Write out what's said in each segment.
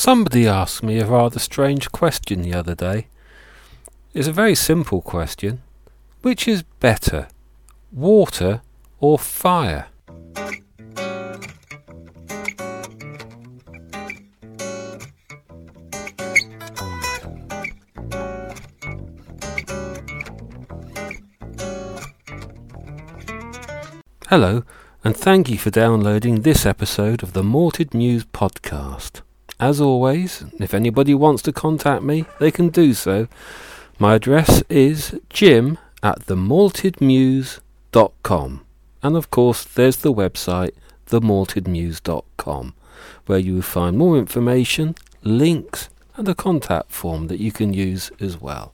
Somebody asked me a rather strange question the other day. It's a very simple question. Which is better, water or fire? Hello, and thank you for downloading this episode of the Malted Muse podcast. As always, if anybody wants to contact me, they can do so. My address is jim at themaltedmuse.com. And of course, there's the website, themaltedmuse.com, where you will find more information, links, and a contact form that you can use as well.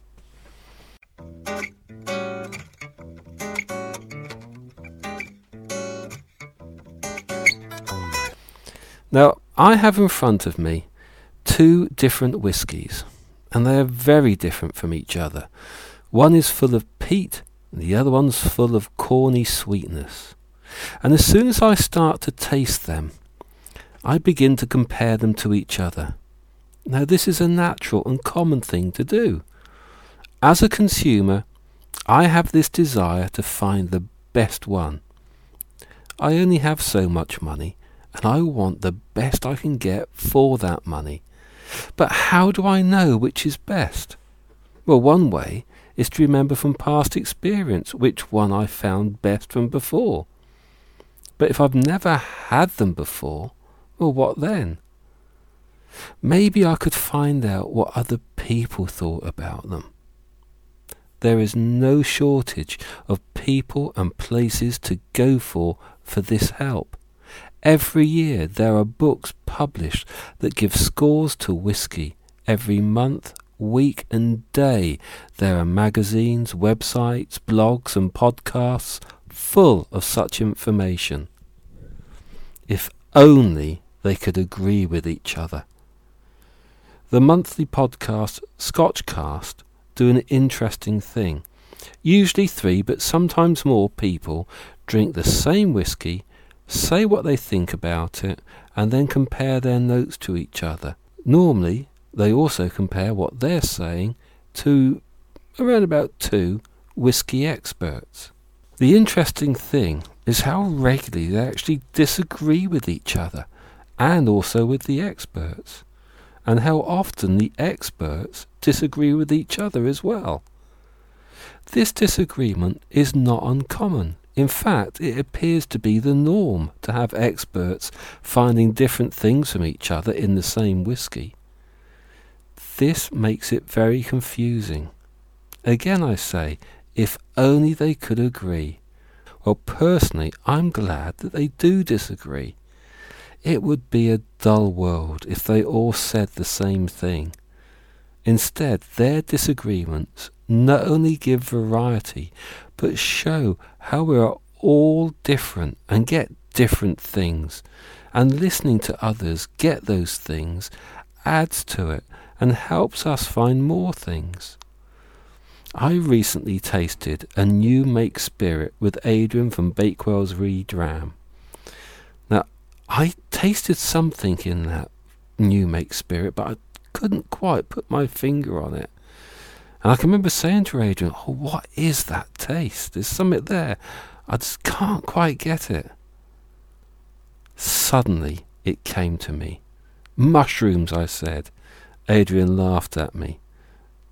Now, I have in front of me two different whiskies, and they are very different from each other. One is full of peat, and the other one's full of corny sweetness. And as soon as I start to taste them, I begin to compare them to each other. Now, this is a natural and common thing to do. As a consumer, I have this desire to find the best one. I only have so much money, and I want the best I can get for that money. But how do I know which is best? Well, one way is to remember from past experience which one I found best from before. But if I've never had them before, well, what then? Maybe I could find out what other people thought about them. There is no shortage of people and places to go for for this help. Every year there are books published that give scores to whisky. Every month, week, and day there are magazines, websites, blogs, and podcasts full of such information. If only they could agree with each other. The monthly podcast Scotchcast do an interesting thing. Usually three, but sometimes more people drink the same whisky say what they think about it, and then compare their notes to each other. Normally, they also compare what they're saying to around about two whisky experts. The interesting thing is how regularly they actually disagree with each other and also with the experts, and how often the experts disagree with each other as well. This disagreement is not uncommon in fact, it appears to be the norm to have experts finding different things from each other in the same whisky. This makes it very confusing. Again, I say, if only they could agree. Well, personally, I'm glad that they do disagree. It would be a dull world if they all said the same thing. Instead, their disagreements not only give variety, but show how we are all different and get different things. And listening to others get those things adds to it and helps us find more things. I recently tasted a new make spirit with Adrian from Bakewell's Wee Dram. Now, I tasted something in that new make spirit, but I couldn't quite put my finger on it. And I can remember saying to Adrian, Oh, what is that taste? There's something there. I just can't quite get it. Suddenly it came to me. Mushrooms, I said. Adrian laughed at me.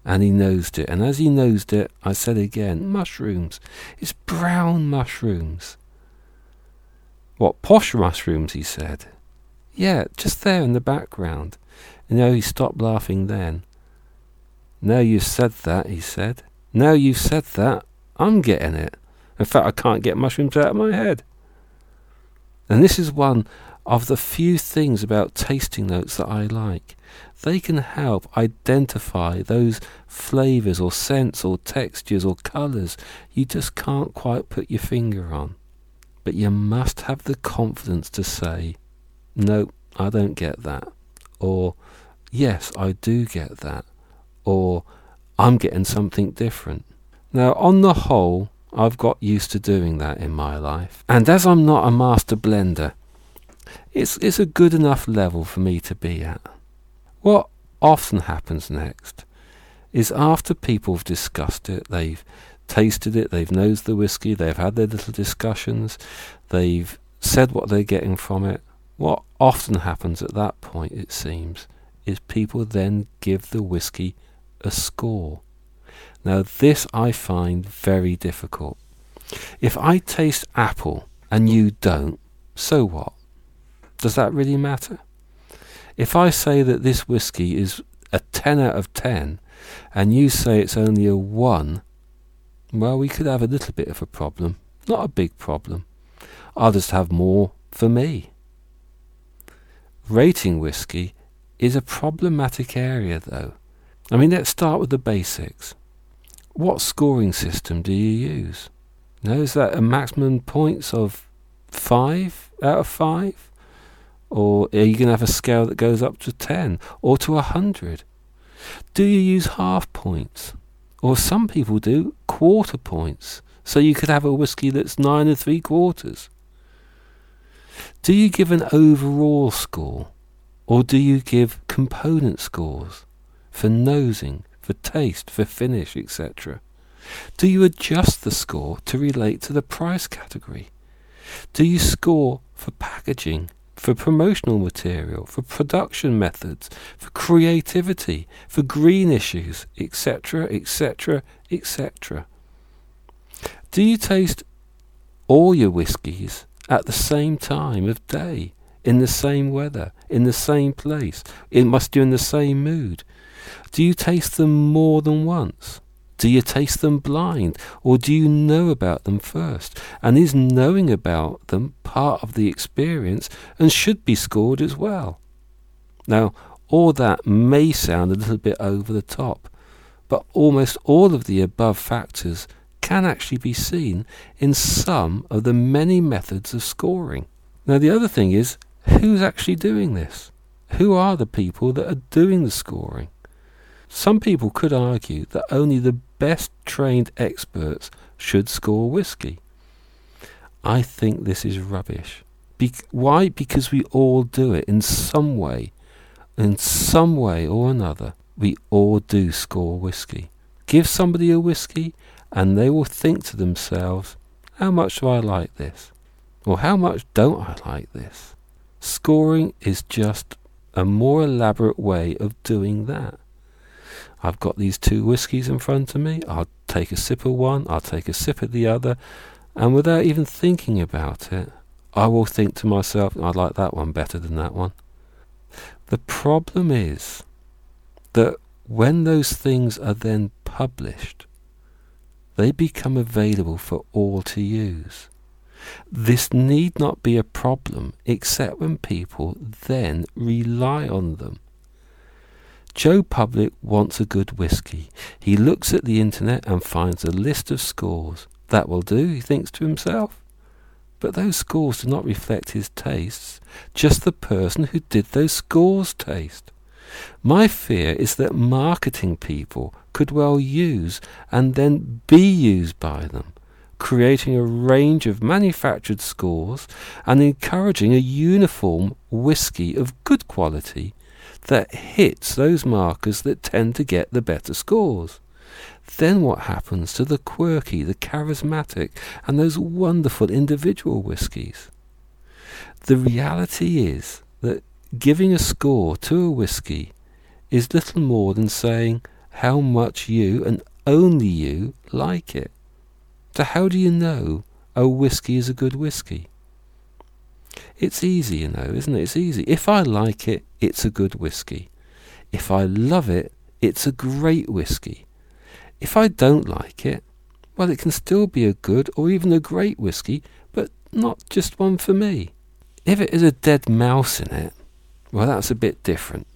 And he nosed it. And as he nosed it, I said again, Mushrooms. It's brown mushrooms. What, posh mushrooms? he said. Yeah, just there in the background. And you know, he stopped laughing then. Now you've said that, he said. Now you've said that, I'm getting it. In fact, I can't get mushrooms out of my head. And this is one of the few things about tasting notes that I like. They can help identify those flavours or scents or textures or colours you just can't quite put your finger on. But you must have the confidence to say, no, I don't get that. Or, yes, I do get that or I'm getting something different. Now, on the whole, I've got used to doing that in my life. And as I'm not a master blender, it's, it's a good enough level for me to be at. What often happens next is after people have discussed it, they've tasted it, they've nosed the whiskey, they've had their little discussions, they've said what they're getting from it. What often happens at that point, it seems, is people then give the whiskey a score. Now, this I find very difficult. If I taste apple and you don't, so what? Does that really matter? If I say that this whiskey is a 10 out of 10 and you say it's only a 1, well, we could have a little bit of a problem. Not a big problem. I'll just have more for me. Rating whiskey is a problematic area, though. I mean, let's start with the basics. What scoring system do you use? Now, is that a maximum points of 5 out of 5? Or are you going to have a scale that goes up to 10 or to 100? Do you use half points? Or some people do quarter points. So you could have a whiskey that's nine and three quarters. Do you give an overall score? Or do you give component scores for nosing, for taste, for finish, etc.? Do you adjust the score to relate to the price category? Do you score for packaging, for promotional material, for production methods, for creativity, for green issues, etc., etc., etc. Do you taste all your whiskies at the same time of day, in the same weather, in the same place? It must be in the same mood. Do you taste them more than once? Do you taste them blind, or do you know about them first? And is knowing about them part of the experience and should be scored as well? Now, all that may sound a little bit over the top, but almost all of the above factors can actually be seen in some of the many methods of scoring. Now, the other thing is who's actually doing this? Who are the people that are doing the scoring? Some people could argue that only the best trained experts should score whiskey. I think this is rubbish. Be- why? Because we all do it in some way. In some way or another, we all do score whiskey. Give somebody a whiskey, and they will think to themselves, how much do I like this? Or how much don't I like this? Scoring is just a more elaborate way of doing that. I've got these two whiskies in front of me. I'll take a sip of one, I'll take a sip of the other, and without even thinking about it, I will think to myself, I like that one better than that one. The problem is that when those things are then published, they become available for all to use. This need not be a problem except when people then rely on them. Joe Public wants a good whisky. He looks at the internet and finds a list of scores. That will do, he thinks to himself. But those scores do not reflect his tastes, just the person who did those scores taste. My fear is that marketing people could well use and then be used by them, creating a range of manufactured scores and encouraging a uniform whisky of good quality that hits those markers that tend to get the better scores. Then what happens to the quirky, the charismatic, and those wonderful individual whiskies? The reality is that giving a score to a whisky is little more than saying how much you and only you like it. So how do you know a whisky is a good whisky? It's easy, you know, isn't it? It's easy. If I like it, it's a good whisky. If I love it, it's a great whisky. If I don't like it, well, it can still be a good or even a great whisky, but not just one for me. If it is a dead mouse in it, well, that's a bit different.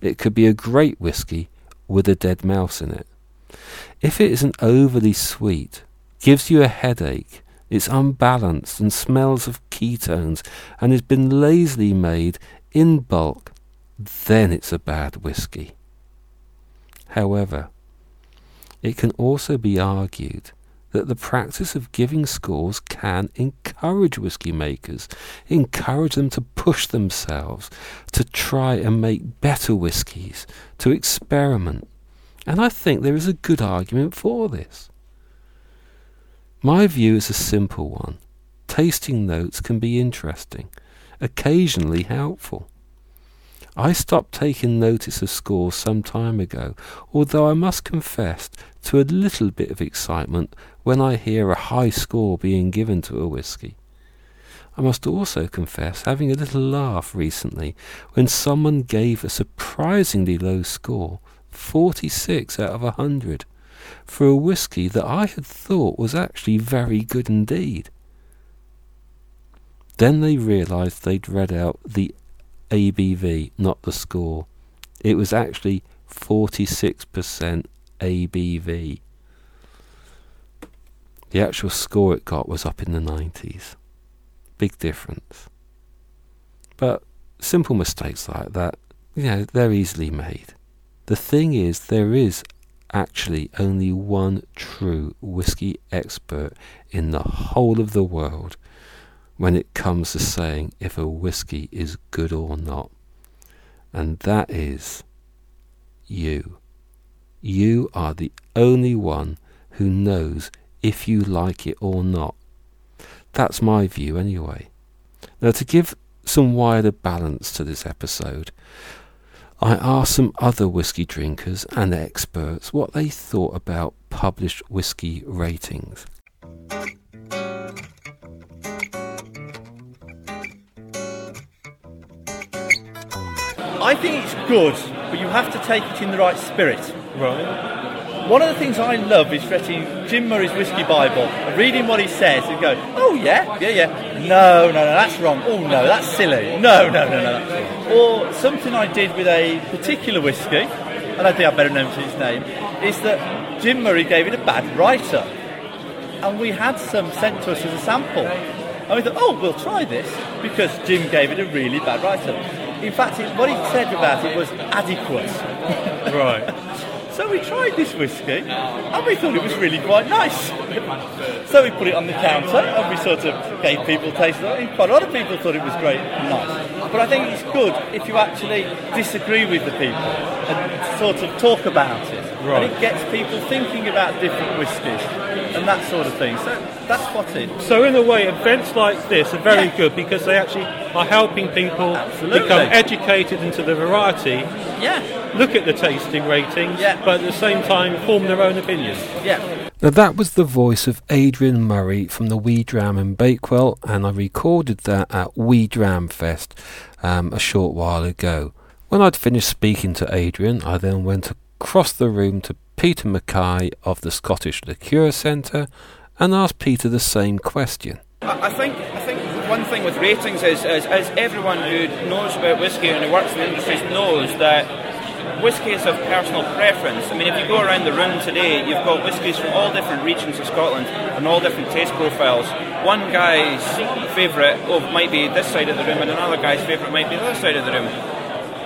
It could be a great whisky with a dead mouse in it. If it isn't overly sweet, gives you a headache, it's unbalanced and smells of ketones and has been lazily made in bulk, then it's a bad whisky. However, it can also be argued that the practice of giving scores can encourage whisky makers, encourage them to push themselves, to try and make better whiskies, to experiment. And I think there is a good argument for this. My view is a simple one. Tasting notes can be interesting, occasionally helpful. I stopped taking notice of scores some time ago, although I must confess to a little bit of excitement when I hear a high score being given to a whisky. I must also confess having a little laugh recently when someone gave a surprisingly low score, 46 out of a 100, for a whisky that I had thought was actually very good indeed. Then they realised they'd read out the ABV, not the score. It was actually 46% ABV. The actual score it got was up in the 90s. Big difference. But simple mistakes like that, you know, they're easily made. The thing is, there is actually only one true whiskey expert in the whole of the world when it comes to saying if a whiskey is good or not. And that is you. You are the only one who knows if you like it or not. That's my view anyway. Now, to give some wider balance to this episode, I asked some other whisky drinkers and experts what they thought about published whisky ratings. I think it's good, but you have to take it in the right spirit. Right. One of the things I love is reading Jim Murray's Whiskey Bible, and reading what he says and go, oh yeah, yeah, yeah, no, no, no, that's wrong, oh no, that's silly, no, no, no, no. Or something I did with a particular whiskey, and I think I better mention its name, is that Jim Murray gave it a bad writer. And we had some sent to us as a sample. And we thought, oh, we'll try this, because Jim gave it a really bad writer. In fact, it, what he said about it was adequate. Right. So we tried this whiskey and we thought it was really quite nice. so we put it on the counter and we sort of gave people taste of it. Quite a lot of people thought it was great and nice. But I think it's good if you actually disagree with the people and sort of talk about it. Right. And it gets people thinking about different whiskies and that sort of thing. So that's what it So in a way, events like this are very Yeah. good because they actually are helping people Absolutely. become educated into the variety, Yeah, look at the tasting ratings, Yeah. but at the same time form their own opinion. yeah. Now that was the voice of Adrian Murray from the Wee Dram in Bakewell, and I recorded that at Wee Dram Fest um, a short while ago. When I'd finished speaking to Adrian, I then went across the room to Peter Mackay of the Scottish Liqueur Centre and asked Peter the same question. I think I think one thing with ratings is, is, everyone who knows about whiskey and who works in the industry knows that whiskey is of personal preference. I mean, if you go around the room today, you've got whiskies from all different regions of Scotland and all different taste profiles. One guy's favourite oh, might be this side of the room, and another guy's favourite might be the other side of the room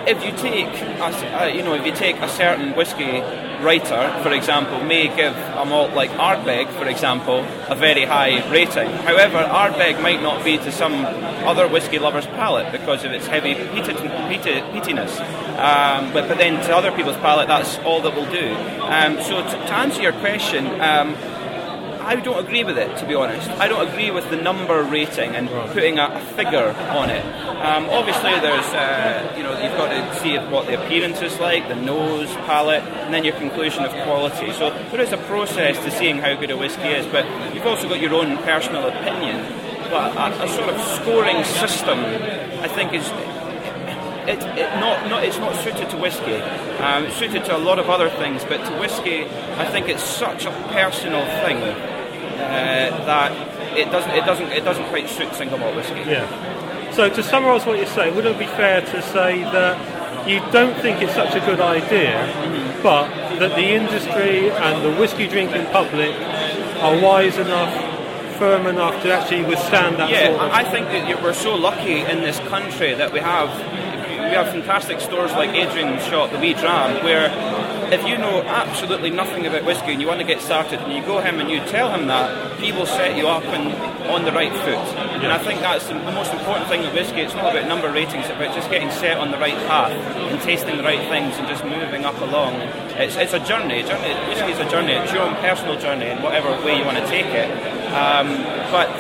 if you take a, uh, you know if you take a certain whiskey writer, for example, may give a malt like Ardbeg, for example, a very high rating. However, Ardbeg might not be to some other whiskey lover's palate because of its heavy peated, peated, peatiness. Um, but, but then to other people's palate, that's all that will do. Um, so to, to answer your question. Um, I don't agree with it, to be honest. I don't agree with the number rating and putting a, a figure on it. Um, obviously, there's uh, you know you've got to see what the appearance is like, the nose, palate, and then your conclusion of quality. So there is a process to seeing how good a whiskey is, but you've also got your own personal opinion. But a, a sort of scoring system, I think, is it, it not, not it's not suited to whiskey. Um, it's suited to a lot of other things, but to whiskey, I think it's such a personal thing Uh, that it doesn't it doesn't it doesn't quite suit single malt whiskey. Yeah. So to summarise what you're saying, would it be fair to say that you don't think it's such a good idea, but that the industry and the whiskey drinking public are wise enough, firm enough to actually withstand that Yeah, sort of I I think that we're so lucky in this country that we have we have fantastic stores like Adrian's shop, the Wee Dram, where if you know absolutely nothing about whiskey and you want to get started, and you go him and you tell him that, he will set you up and on the right foot. And I think that's the, most important thing with whiskey. It's not about number ratings; it's about just getting set on the right path and tasting the right things and just moving up along. It's, it's a journey. Journey. Whiskey is a journey. It's your own personal journey in whatever way you want to take it. Um, but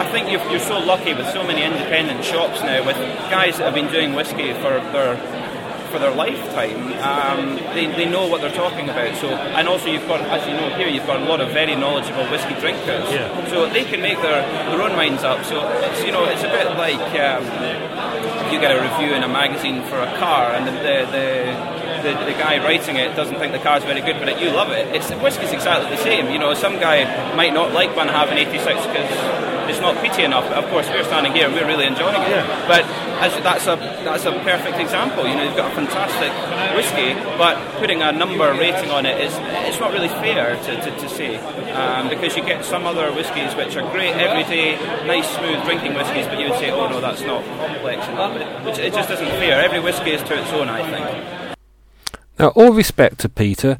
I think you're, you're so lucky with so many independent shops now, with guys that have been doing whiskey for their for their lifetime. Um, they, they know what they're talking about. So, and also you've got, as you know here, you've got a lot of very knowledgeable whiskey drinkers. Yeah. So they can make their, their own minds up. So it's you know it's a bit like um, you get a review in a magazine for a car, and the the, the the, the, guy writing it doesn't think the car's very good, but you love it. It's whiskey's exactly the same. You know, some guy might not like Bunnahabhain 86 because it's not peaty enough. But of course, we're standing here and we're really enjoying it. Yeah. But as, that's a that's a perfect example. You know, you've got a fantastic whiskey, but putting a number rating on it is it's not really fair to, to, to say um, because you get some other whiskies which are great everyday, nice, smooth drinking whiskies, but you would say, oh no, that's not complex enough. It, it just isn't fair. Every whiskey is to its own, I think. Now, all respect to Peter,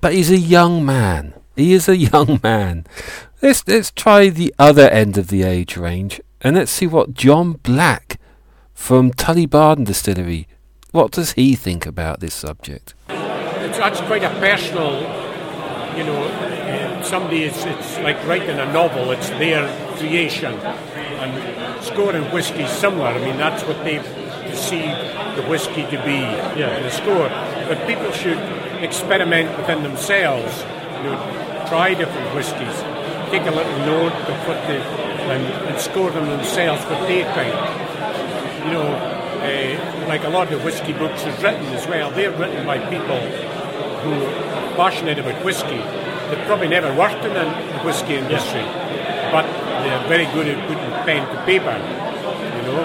but he's a young man. He is a young man. Let's let's try the other end of the age range, and let's see what John Black from Tullibardine Distillery. What does he think about this subject? It's that's quite a personal, you know. Somebody is it's like writing a novel. It's their creation, and scoring whiskey is similar. I mean, that's what they perceive the whiskey to be Yeah. in a score. But people should experiment within themselves. You know, try different whiskies. Take a little note of what they and, and score them themselves what they think you know, uh, like a lot of whiskey books is written as well. They're written by people who are passionate about whiskey. They've probably never worked in the whiskey industry, but they're very good at putting pen to paper. You know,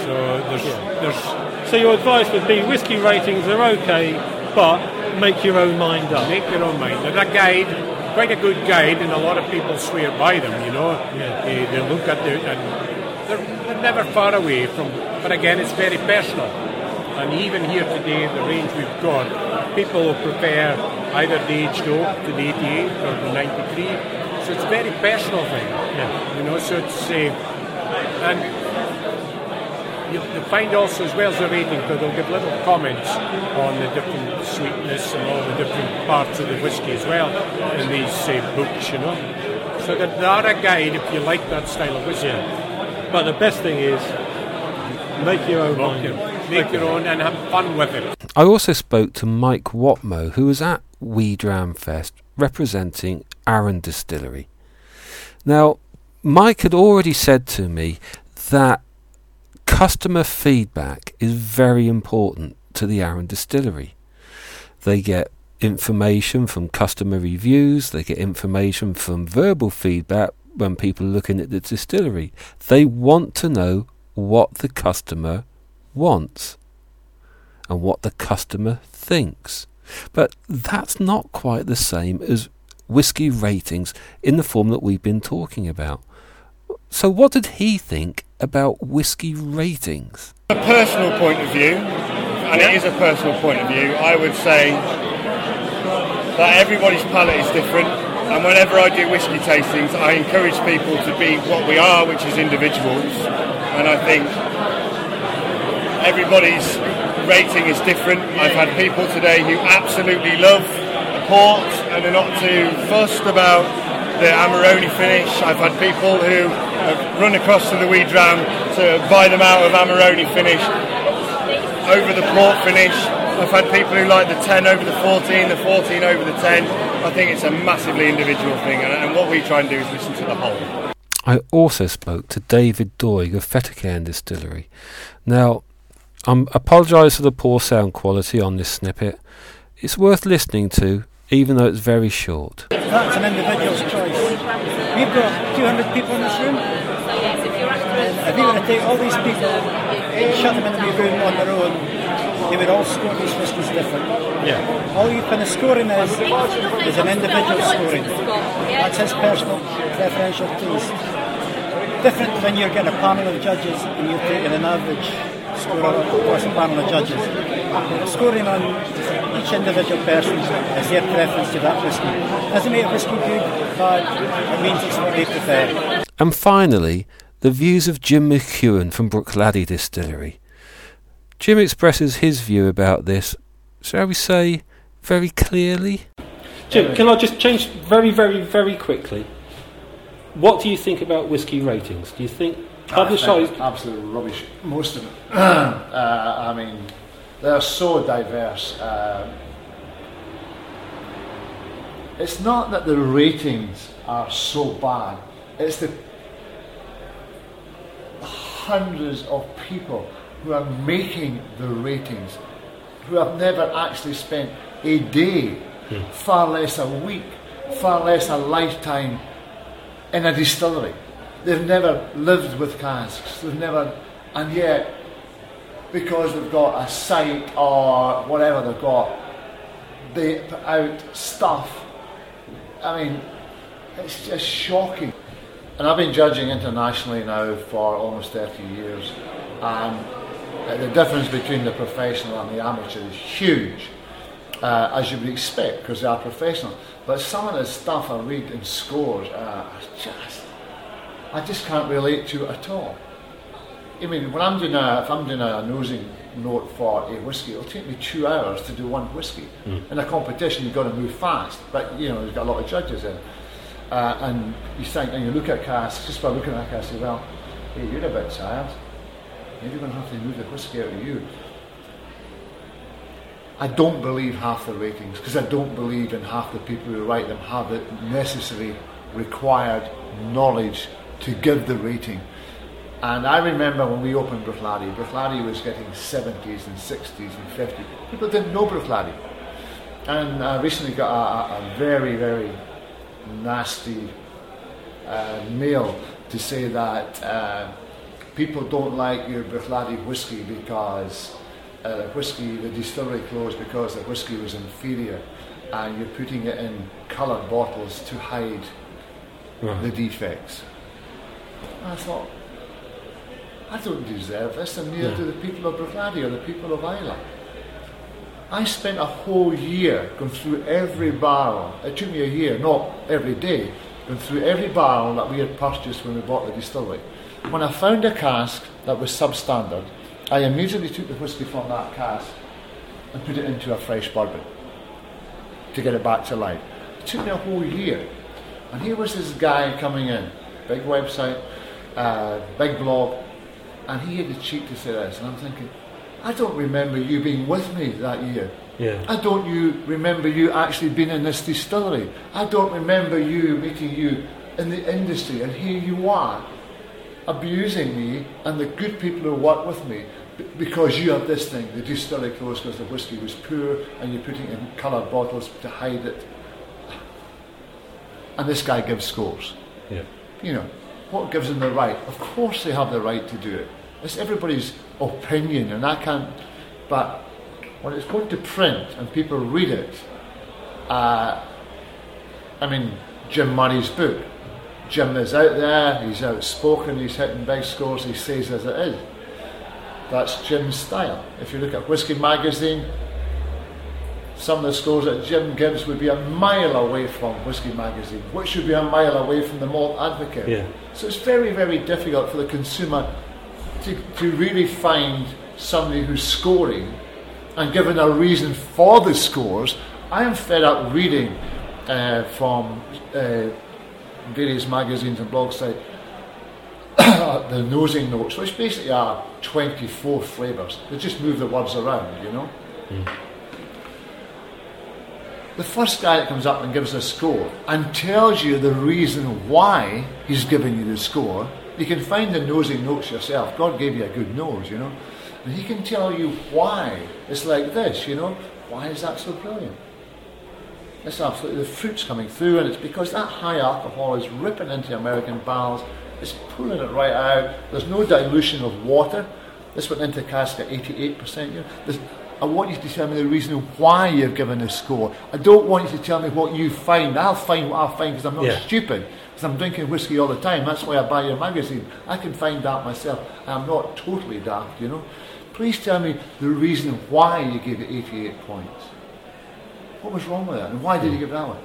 so there's there's So your advice would be whiskey ratings are okay, but make your own mind up. make your own mind. They're a guide, quite a good guide, and a lot of people swear by them. You know, Yeah. they, they look at the and they're, they're never far away from. But again, it's very personal. And even here today, the range we've got, people will prefer either the aged oak to the 88 or the 93. So it's a very personal thing. Yeah. You know, so it's uh, and you, you find also as well as the rating, because they'll give little comments on the different sweetness and all the different parts of the whiskey as well in these uh, books, you know. So that they are a guide if you like that style of whiskey. But the best thing is make your own mind up. Make your own and have fun with it. I also spoke to Mike Watmo, who was at Wee Dram Fest representing Arran Distillery. Now, Mike had already said to me that customer feedback is very important to the Arran Distillery. They get information from customer reviews, they get information from verbal feedback when people are looking at the distillery. They want to know what the customer wants and what the customer thinks. But that's not quite the same as whiskey ratings in the form that we've been talking about. So, what did he think about whiskey ratings? a personal point of view, and it is a personal point of view, I would say that everybody's palate is different. And whenever I do whiskey tastings, I encourage people to be what we are, which is individuals. And I think everybody's rating is different. I've had people today who absolutely love a port and are not too fussed about the Amarone finish. I've had people who have run across to the Wee Dram to buy them out of Amarone finish over the port finish. I've had people who like the 10 over the 14, the 14 over the 10. I think it's a massively individual thing, and, and what we try and do is listen to the whole. I also spoke to David Doig of Fettercairn Distillery. Now, I apologise for the poor sound quality on this snippet. It's worth listening to, even though it's very short. That's an individual's choice. We've got 200 people in this room. And if you were to take all these people and shut them in a room on their own, they would all score these whiskies different. Yeah. All you kind of scoring is is an individual scoring. That's his personal preferential taste. Different when you're getting a panel of judges and you're taking an average score across a panel of judges. Scoring on each individual person is their preference to that whisky. Doesn't make a whisky good, bad, it means it's what they prefer. And finally, the views of Jim McEwan from Bruichladdich Distillery. Jim expresses his view about this, shall we say, very clearly. Jim, can I just change very, very, very quickly? What do you think about whisky ratings? Do you think publicised? absolute rubbish. Most of it. uh, I mean, they're so diverse. Uh, it's not that the ratings are so bad. It's the hundreds of people who are making the ratings who have never actually spent a day, far less a week, far less a lifetime in a distillery. They've never lived with casks. They've never, and yet, because they've got a site or whatever they've got, they put out stuff. I mean, it's just shocking. And I've been judging internationally now for almost 30 years, and the difference between the professional and the amateur is huge, uh, as you would expect, because they are professional. But some of the stuff I read in scores, I just, I just can't relate to it at all. I mean, when I'm doing a, if I'm doing a nosing note for a whiskey, it'll take me two hours to do one whiskey. In a competition, you've got to move fast, but you know, there's got a lot of judges in. Uh, and you think, and you look at casks, just by looking at a cask, you say, well, hey, you're a bit tired. Maybe we're going to have to move the whiskey out of you. I don't believe half the ratings because I don't believe in half the people who write them have the necessary required knowledge to give the rating. And I remember when we opened Bruichladdich, Bruichladdich was getting 70s and 60s and 50s. People didn't know. And I recently got a, a, very, very nasty uh, mail to say that uh, people don't like your Bruichladdich whiskey because uh, the whiskey, the distillery closed because the whiskey was inferior and you're putting it in coloured bottles to hide the defects. And I thought, I don't deserve this, and neither do the people of Bruichladdich or the people of Islay. I spent a whole year going through every barrel. It took me a year, not every day, going through every barrel that we had purchased when we bought the distillery. When I found a cask that was substandard, I immediately took the whisky from that cask and put it into a fresh bourbon to get it back to life. It took me a whole year. And here was this guy coming in, big website, uh, big blog, and he had the cheek to say this. And I'm thinking, I don't remember you being with me that year. Yeah. I don't you remember you actually being in this distillery. I don't remember you meeting you in the industry, and here you are abusing me and the good people who work with me b- because you have this thing, the distillery closed because the whiskey was poor and you're putting it in coloured bottles to hide it. And this guy gives scores. Yeah. You know, what gives them the right? Of course they have the right to do it. It's everybody's opinion and I can't, but when it's going to print and people read it, uh, I mean, Jim Murray's book, Jim is out there, he's outspoken, he's hitting big scores, he says as it is. That's Jim's style. If you look at Whiskey Magazine, some of the scores that Jim Gibbs would be a mile away from Whiskey Magazine, which should be a mile away from the Malt Advocate. Yeah. So it's very, very difficult for the consumer to, to really find somebody who's scoring and given a reason for the scores. I am fed up reading uh, from uh, various magazines and blog sites the nosing notes, which basically are 24 flavours. They just move the words around, you know. The first guy that comes up and gives a score and tells you the reason why he's giving you the score, you can find the nosing notes yourself. God gave you a good nose, you know. And he can tell you why it's like this, you know. Why is that so brilliant? It's absolutely the fruit's coming through, and it's because that high alcohol is ripping into American barrels. It's pulling it right out. There's no dilution of water. This went into cask at 88%. You know, I want you to tell me the reason why you've given a score. I don't want you to tell me what you find. I'll find what I find because I'm not Yeah. stupid. Because I'm drinking whiskey all the time. That's why I buy your magazine. I can find that myself. I'm not totally daft, you know. Please tell me the reason why you gave it 88 points. What was wrong with that? And why did you give that one?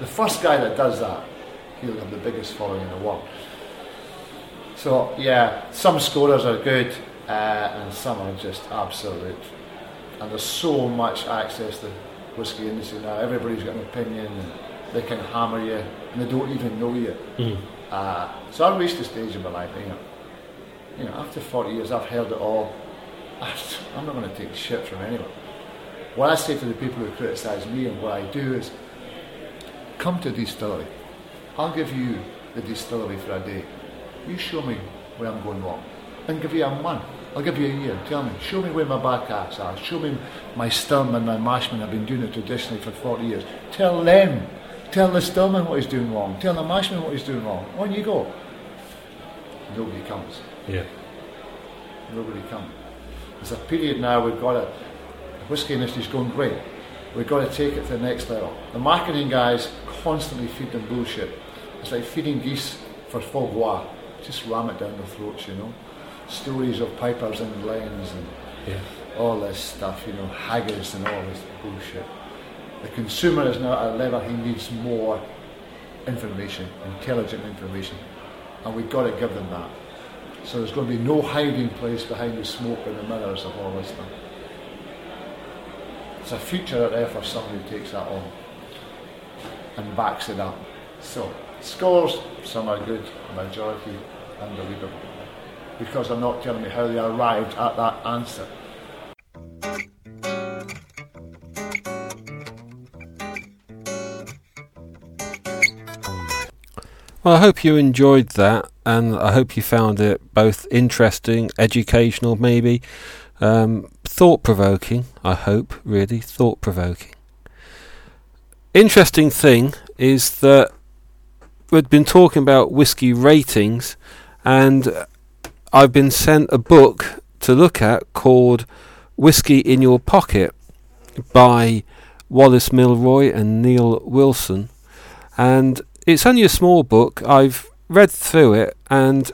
The first guy that does that, he'll have the biggest following in the world. So, yeah, some scorers are good uh, and some are just absolute. And there's so much access to the whisky industry now. Everybody's got an opinion and they can hammer you and they don't even know you. Mm. Uh, so I've reached the stage in my life, you know, you know, after 40 years, I've held it all. I'm not going to take shit from anyone. What I say to the people who criticise me and what I do is, come to a distillery. I'll give you the distillery for a day. You show me where I'm going wrong. And give you a month. I'll give you a year. Tell me. Show me where my bad casks are. Show me my sturm and my mashman. I've been doing it traditionally for 40 years. Tell them. Tell the stillman what he's doing wrong. Tell the mashman what he's doing wrong. On you go. Nobody comes. Yeah. Nobody comes. There's a period now we've got to, the whisky industry's going great. We've got to take it to the next level. The marketing guys constantly feed them bullshit. It's like feeding geese for foie gras. Just ram it down their throats, you know. Stories of pipers and lions and Yeah. all this stuff, you know, haggis and all this bullshit. The consumer is now at a uh, level he needs more information, intelligent information, and we've got to give them that. So there's going to be no hiding place behind the smoke and the mirrors of all this stuff. It's a future out there for somebody who takes that on and backs it up. So, scores, some are good, majority unbelievable. Because they're not telling me how they arrived at that answer. Well, I hope you enjoyed that, and I hope you found it both interesting, educational, maybe, um, thought provoking. I hope, really, thought provoking. Interesting thing is that we've been talking about whiskey ratings, and I've been sent a book to look at called Whiskey in Your Pocket by Wallace Milroy and Neil Wilson. And it's only a small book. I've read through it, and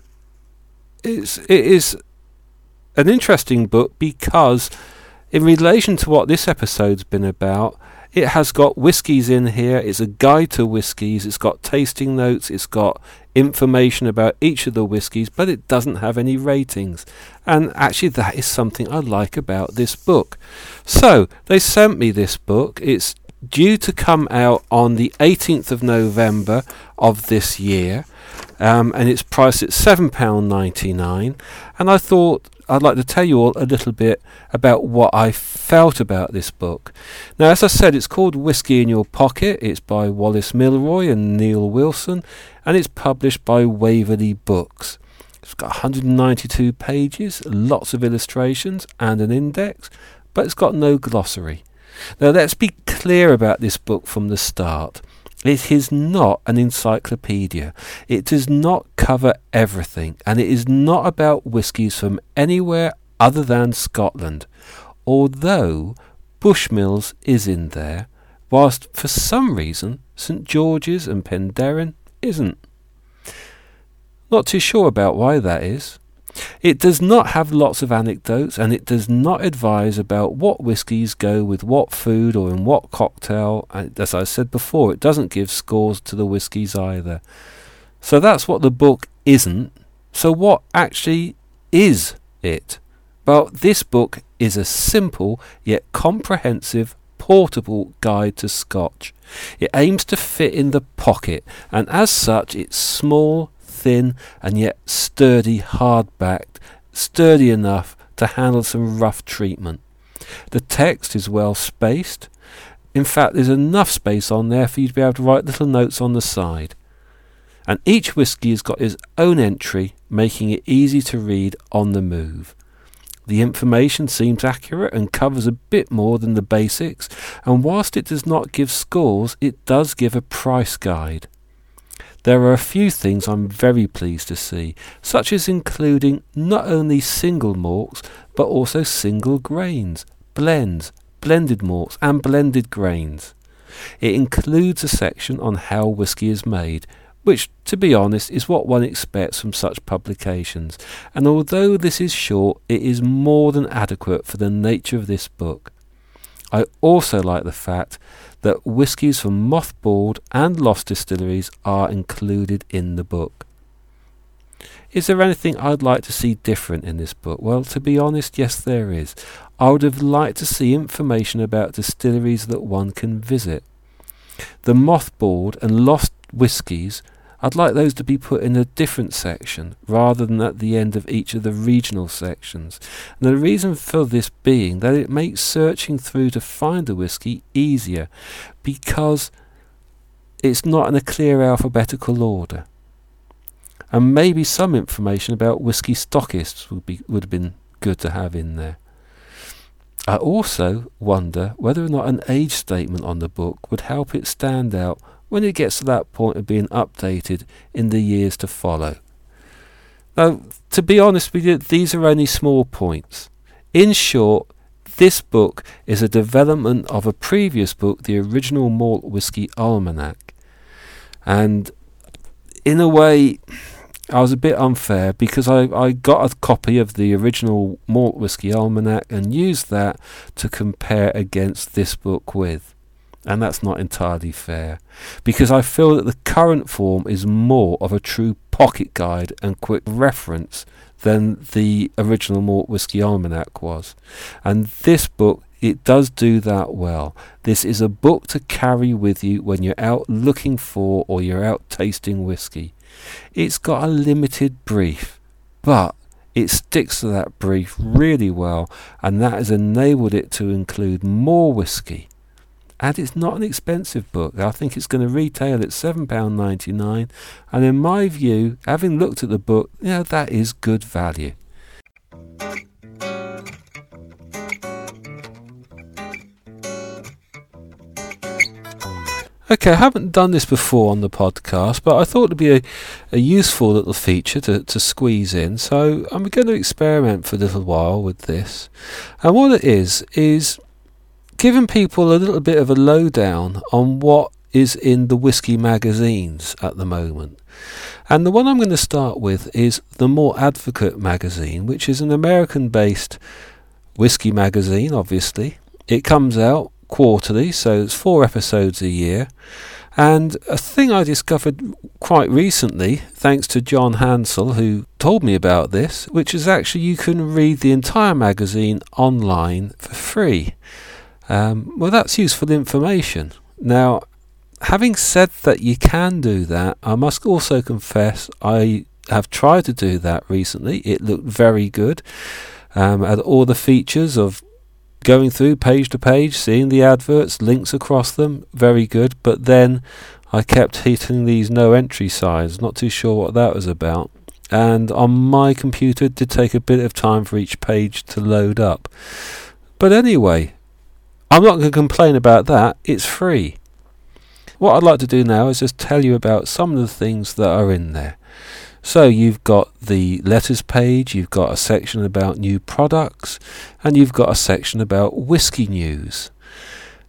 it's it is an interesting book because, in relation to what this episode's been about, it has got whiskies in here. It's a guide to whiskies. It's got tasting notes. It's got information about each of the whiskies, but it doesn't have any ratings. And actually, that is something I like about this book. So they sent me this book. It's due to come out on the 18th of November of this year, um, and it's priced at £7.99. And I thought I'd like to tell you all a little bit about what I felt about this book. Now, as I said, it's called Whiskey in Your Pocket. It's by Wallace Milroy and Neil Wilson, and it's published by Waverley Books. It's got 192 pages, lots of illustrations, and an index, but it's got no glossary. Now, let's be clear about this book from the start. It is not an encyclopedia. It does not cover everything, and it is not about whiskies from anywhere other than Scotland, although Bushmills is in there, whilst for some reason St George's and Penderyn isn't. Not too sure about why that is. It does not have lots of anecdotes and it does not advise about what whiskies go with what food or in what cocktail. As I said before, it doesn't give scores to the whiskies either. So that's what the book isn't. So what actually is it? Well, this book is a simple yet comprehensive portable guide to Scotch. It aims to fit in the pocket, and as such, it's small, thin, and yet sturdy, hard backed, sturdy enough to handle some rough treatment. The text is well spaced. In fact, there's enough space on there for you to be able to write little notes on the side. And each whisky has got its own entry, making it easy to read on the move. The information seems accurate and covers a bit more than the basics, and whilst it does not give scores, it does give a price guide. There are a few things I'm very pleased to see, such as including not only single malts, but also single grains, blends, blended malts, and blended grains. It includes a section on how whisky is made, which, to be honest, is what one expects from such publications, and although this is short, it is more than adequate for the nature of this book. I also like the fact that whiskies from mothballed and lost distilleries are included in the book. Is there anything I'd like to see different in this book? Well, to be honest, yes, there is. I would have liked to see information about distilleries that one can visit. The mothballed and lost whiskies I'd like those to be put in a different section rather than at the end of each of the regional sections. And the reason for this being that it makes searching through to find a whisky easier because it's not in a clear alphabetical order. And maybe some information about whisky stockists would be would have been good to have in there. I also wonder whether or not an age statement on the book would help it stand out when it gets to that point of being updated in the years to follow. Now, to be honest with you, these are only small points. In short, this book is a development of a previous book, the original Malt Whisky Almanac. And in a way, I was a bit unfair because I, I got a copy of the original Malt Whisky Almanac and used that to compare against this book with and that's not entirely fair because I feel that the current form is more of a true pocket guide and quick reference than the original Malt Whisky Almanac was. And this book, it does do that well. This is a book to carry with you when you're out looking for or you're out tasting whisky. It's got a limited brief, but it sticks to that brief really well, and that has enabled it to include more whisky and it's not an expensive book. I think it's going to retail at £7.99, and in my view, having looked at the book, you know, that is good value. Okay, I haven't done this before on the podcast, but I thought it'd be a, a useful little feature to, to squeeze in. So I'm going to experiment for a little while with this. And what it is, is giving people a little bit of a lowdown on what is in the whiskey magazines at the moment. And the one I'm going to start with is the Malt Advocate magazine, which is an American based whiskey magazine, obviously. It comes out quarterly, so it's four episodes a year. And a thing I discovered quite recently, thanks to John Hansell, who told me about this, which is actually you can read the entire magazine online for free. Um, well, that's useful information. Now, having said that you can do that, I must also confess I have tried to do that recently. It looked very good. Um, had all the features of going through page to page, seeing the adverts, links across them, very good. But then I kept hitting these no entry signs, not too sure what that was about. And on my computer, it did take a bit of time for each page to load up. But anyway, I'm not going to complain about that, it's free. What I'd like to do now is just tell you about some of the things that are in there. So you've got the letters page, you've got a section about new products, and you've got a section about whiskey news.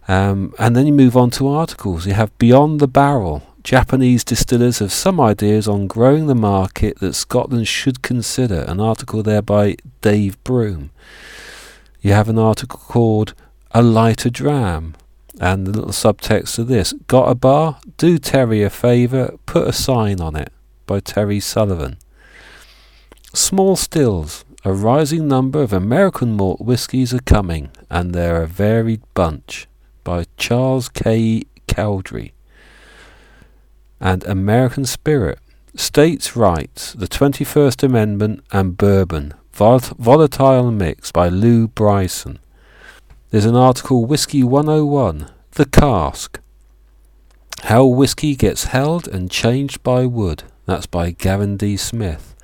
Um, and then you move on to articles. You have Beyond the Barrel. Japanese distillers have some ideas on growing the market that Scotland should consider. An article there by Dave Broom. You have an article called a lighter dram. And the little subtext of this Got a bar? Do Terry a favour, put a sign on it by Terry Sullivan. Small stills. A rising number of American malt whiskies are coming, and they're a varied bunch by Charles K. Cowdery. And American Spirit. States' Rights, the 21st Amendment, and Bourbon. Volatile Mix by Lou Bryson. There's an article, Whiskey 101, The Cask. How Whiskey Gets Held and Changed by Wood. That's by Gavin D. Smith.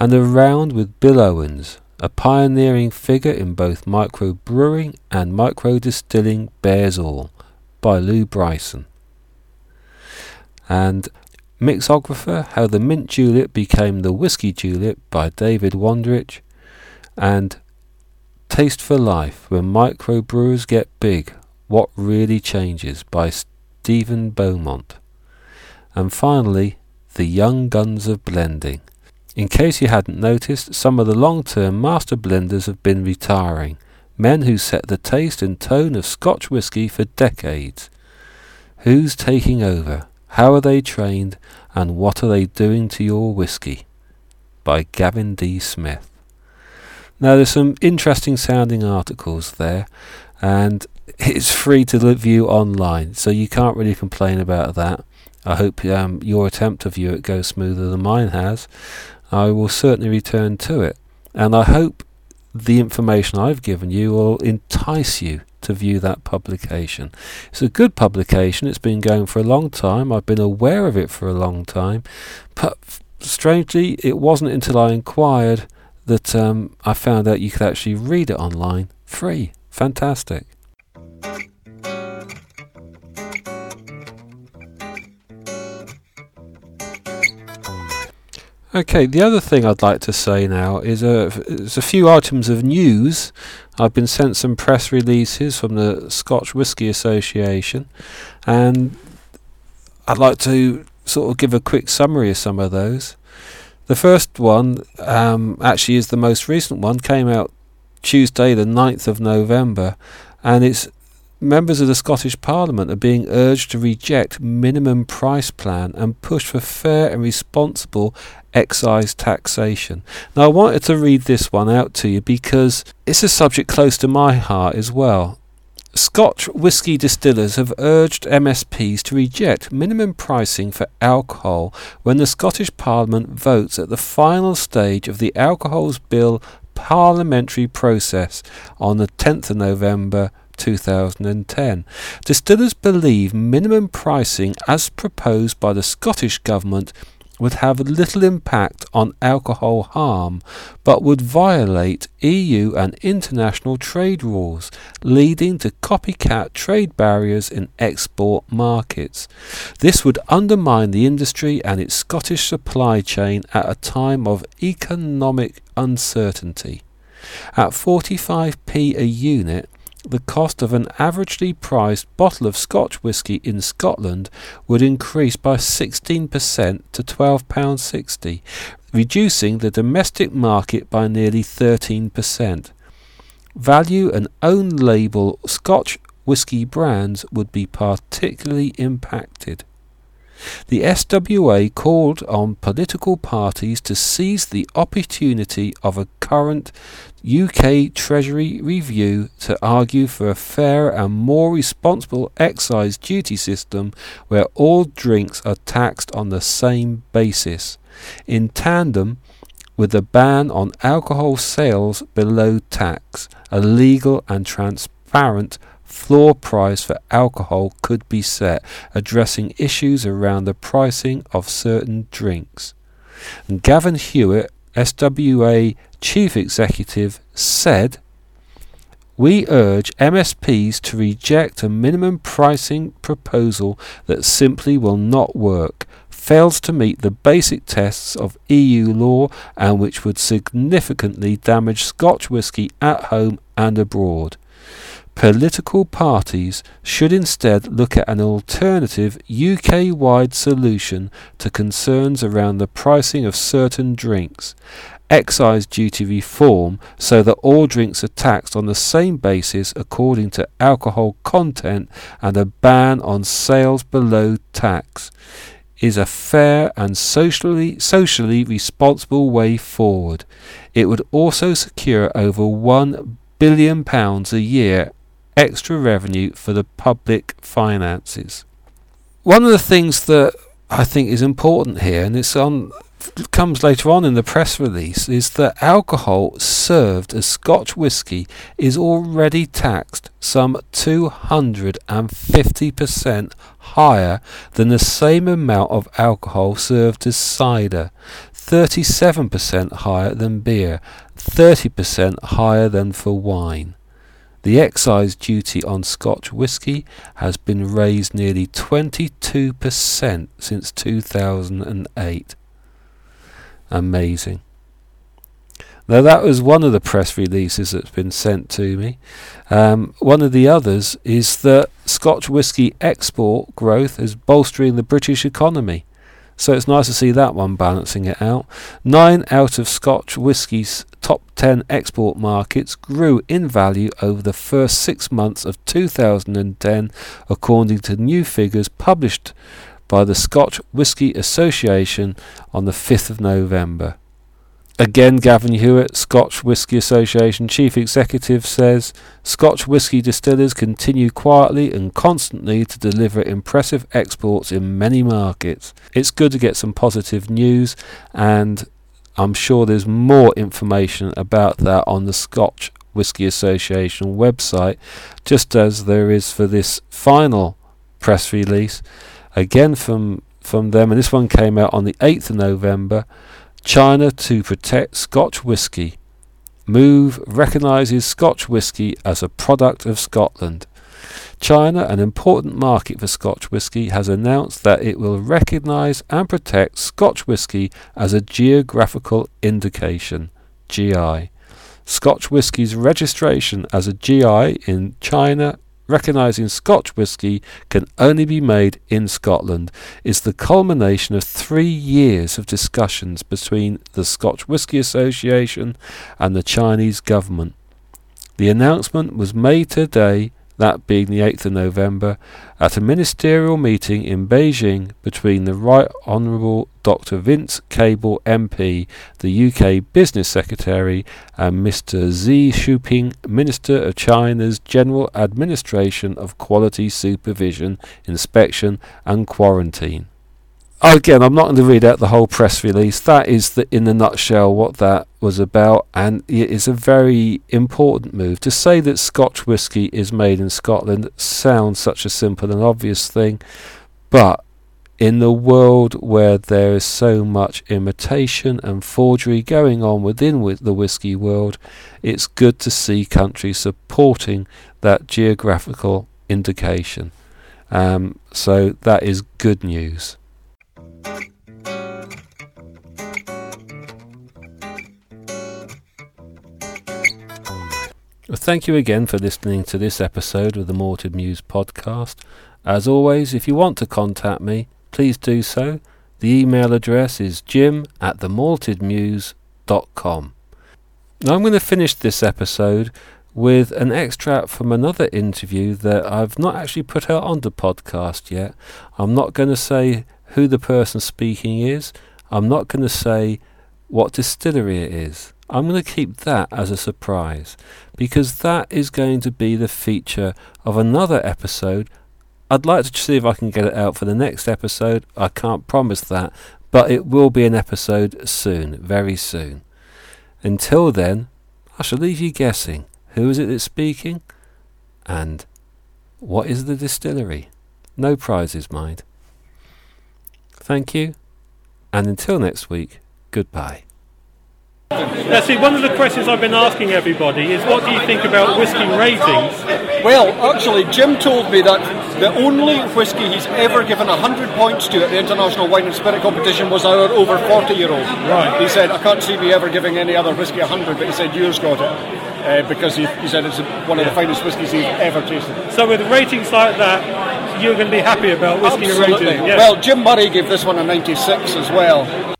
And a round with Bill Owens, a pioneering figure in both microbrewing and micro distilling bears all, by Lou Bryson. And Mixographer, How the Mint Julep Became the Whiskey Julep by David Wondrich. And Taste for Life When Microbrewers Get Big What Really Changes by Stephen Beaumont. And finally, the young guns of blending. In case you hadn't noticed, some of the long-term master blenders have been retiring, men who set the taste and tone of Scotch whisky for decades. Who's taking over? How are they trained? And what are they doing to your whisky? By Gavin D. Smith. Now, there's some interesting sounding articles there, and it's free to view online, so you can't really complain about that. I hope um, your attempt to view it goes smoother than mine has. I will certainly return to it, and I hope the information I've given you will entice you to view that publication. It's a good publication, it's been going for a long time, I've been aware of it for a long time, but strangely, it wasn't until I inquired that um, I found out you could actually read it online free. Fantastic. Okay, the other thing I'd like to say now is a, is a few items of news. I've been sent some press releases from the Scotch Whisky Association, and I'd like to sort of give a quick summary of some of those. The first one um, actually is the most recent one, came out Tuesday, the 9th of November, and it's members of the Scottish Parliament are being urged to reject minimum price plan and push for fair and responsible excise taxation. Now I wanted to read this one out to you because it's a subject close to my heart as well. Scotch whisky distillers have urged MSPs to reject minimum pricing for alcohol when the Scottish Parliament votes at the final stage of the Alcohols Bill parliamentary process on the 10th of November 2010. Distillers believe minimum pricing as proposed by the Scottish Government would have little impact on alcohol harm, but would violate EU and international trade rules, leading to copycat trade barriers in export markets. This would undermine the industry and its Scottish supply chain at a time of economic uncertainty. At 45p a unit, the cost of an averagely priced bottle of Scotch whisky in Scotland would increase by 16% to £12.60, reducing the domestic market by nearly 13%. Value and own label Scotch whisky brands would be particularly impacted. The SWA called on political parties to seize the opportunity of a current UK Treasury review to argue for a fairer and more responsible excise duty system where all drinks are taxed on the same basis, in tandem with a ban on alcohol sales below tax, a legal and transparent floor price for alcohol could be set, addressing issues around the pricing of certain drinks. And Gavin Hewitt, SWA Chief Executive, said, we urge MSPs to reject a minimum pricing proposal that simply will not work, fails to meet the basic tests of EU law, and which would significantly damage Scotch whisky at home and abroad. Political parties should instead look at an alternative UK wide solution to concerns around the pricing of certain drinks, excise duty reform so that all drinks are taxed on the same basis according to alcohol content, and a ban on sales below tax is a fair and socially socially responsible way forward. It would also secure over 1 billion pounds a year extra revenue for the public finances. One of the things that I think is important here, and it's on comes later on in the press release, is that alcohol served as Scotch whisky is already taxed some 250% higher than the same amount of alcohol served as cider, 37% higher than beer, 30% higher than for wine. The excise duty on Scotch whisky has been raised nearly 22% since 2008. Amazing. Now, that was one of the press releases that's been sent to me. Um, one of the others is that Scotch whisky export growth is bolstering the British economy. So it's nice to see that one balancing it out. Nine out of Scotch whisky's top 10 export markets grew in value over the first six months of 2010, according to new figures published by the Scotch Whisky Association on the 5th of November. Again, Gavin Hewitt, Scotch Whisky Association Chief Executive, says Scotch whisky distillers continue quietly and constantly to deliver impressive exports in many markets. It's good to get some positive news, and I'm sure there's more information about that on the Scotch Whisky Association website, just as there is for this final press release. Again, from, from them, and this one came out on the 8th of November. China to protect Scotch whisky. Move recognises Scotch whisky as a product of Scotland. China, an important market for Scotch whisky, has announced that it will recognise and protect Scotch whisky as a geographical indication GI. Scotch whisky's registration as a GI in China recognising Scotch whisky can only be made in Scotland is the culmination of three years of discussions between the Scotch Whisky Association and the Chinese government. The announcement was made today that being the 8th of November, at a ministerial meeting in Beijing between the Right Honourable Dr. Vince Cable MP, the UK Business Secretary, and Mr. Zhi Shuping, Minister of China's General Administration of Quality Supervision, Inspection and Quarantine. Again, I'm not going to read out the whole press release. That is, the, in a nutshell, what that was about, and it is a very important move. To say that Scotch whisky is made in Scotland sounds such a simple and obvious thing, but in the world where there is so much imitation and forgery going on within the whisky world, it's good to see countries supporting that geographical indication. Um, so that is good news. Well, thank you again for listening to this episode of the Malted Muse podcast. As always, if you want to contact me, please do so. The email address is jim at themaltedmuse.com. Now I'm going to finish this episode with an extract from another interview that I've not actually put out on the podcast yet. I'm not going to say who the person speaking is. I'm not going to say what distillery it is. I'm going to keep that as a surprise because that is going to be the feature of another episode. I'd like to see if I can get it out for the next episode. I can't promise that, but it will be an episode soon, very soon. Until then, I shall leave you guessing who is it that's speaking and what is the distillery. No prizes, mind. Thank you, and until next week, goodbye. Now, see, one of the questions I've been asking everybody is what do you think about whiskey ratings? Well, actually, Jim told me that the only whiskey he's ever given 100 points to at the International Wine and Spirit Competition was our over 40 year old. Right. He said, I can't see me ever giving any other whiskey 100, but he said, yours got it. Uh, because he, he, said it's one of the finest whiskies he's ever tasted. So, with ratings like that, you're going to be happy about whiskey Absolutely. rating? Yes. Well, Jim Murray gave this one a 96 as well.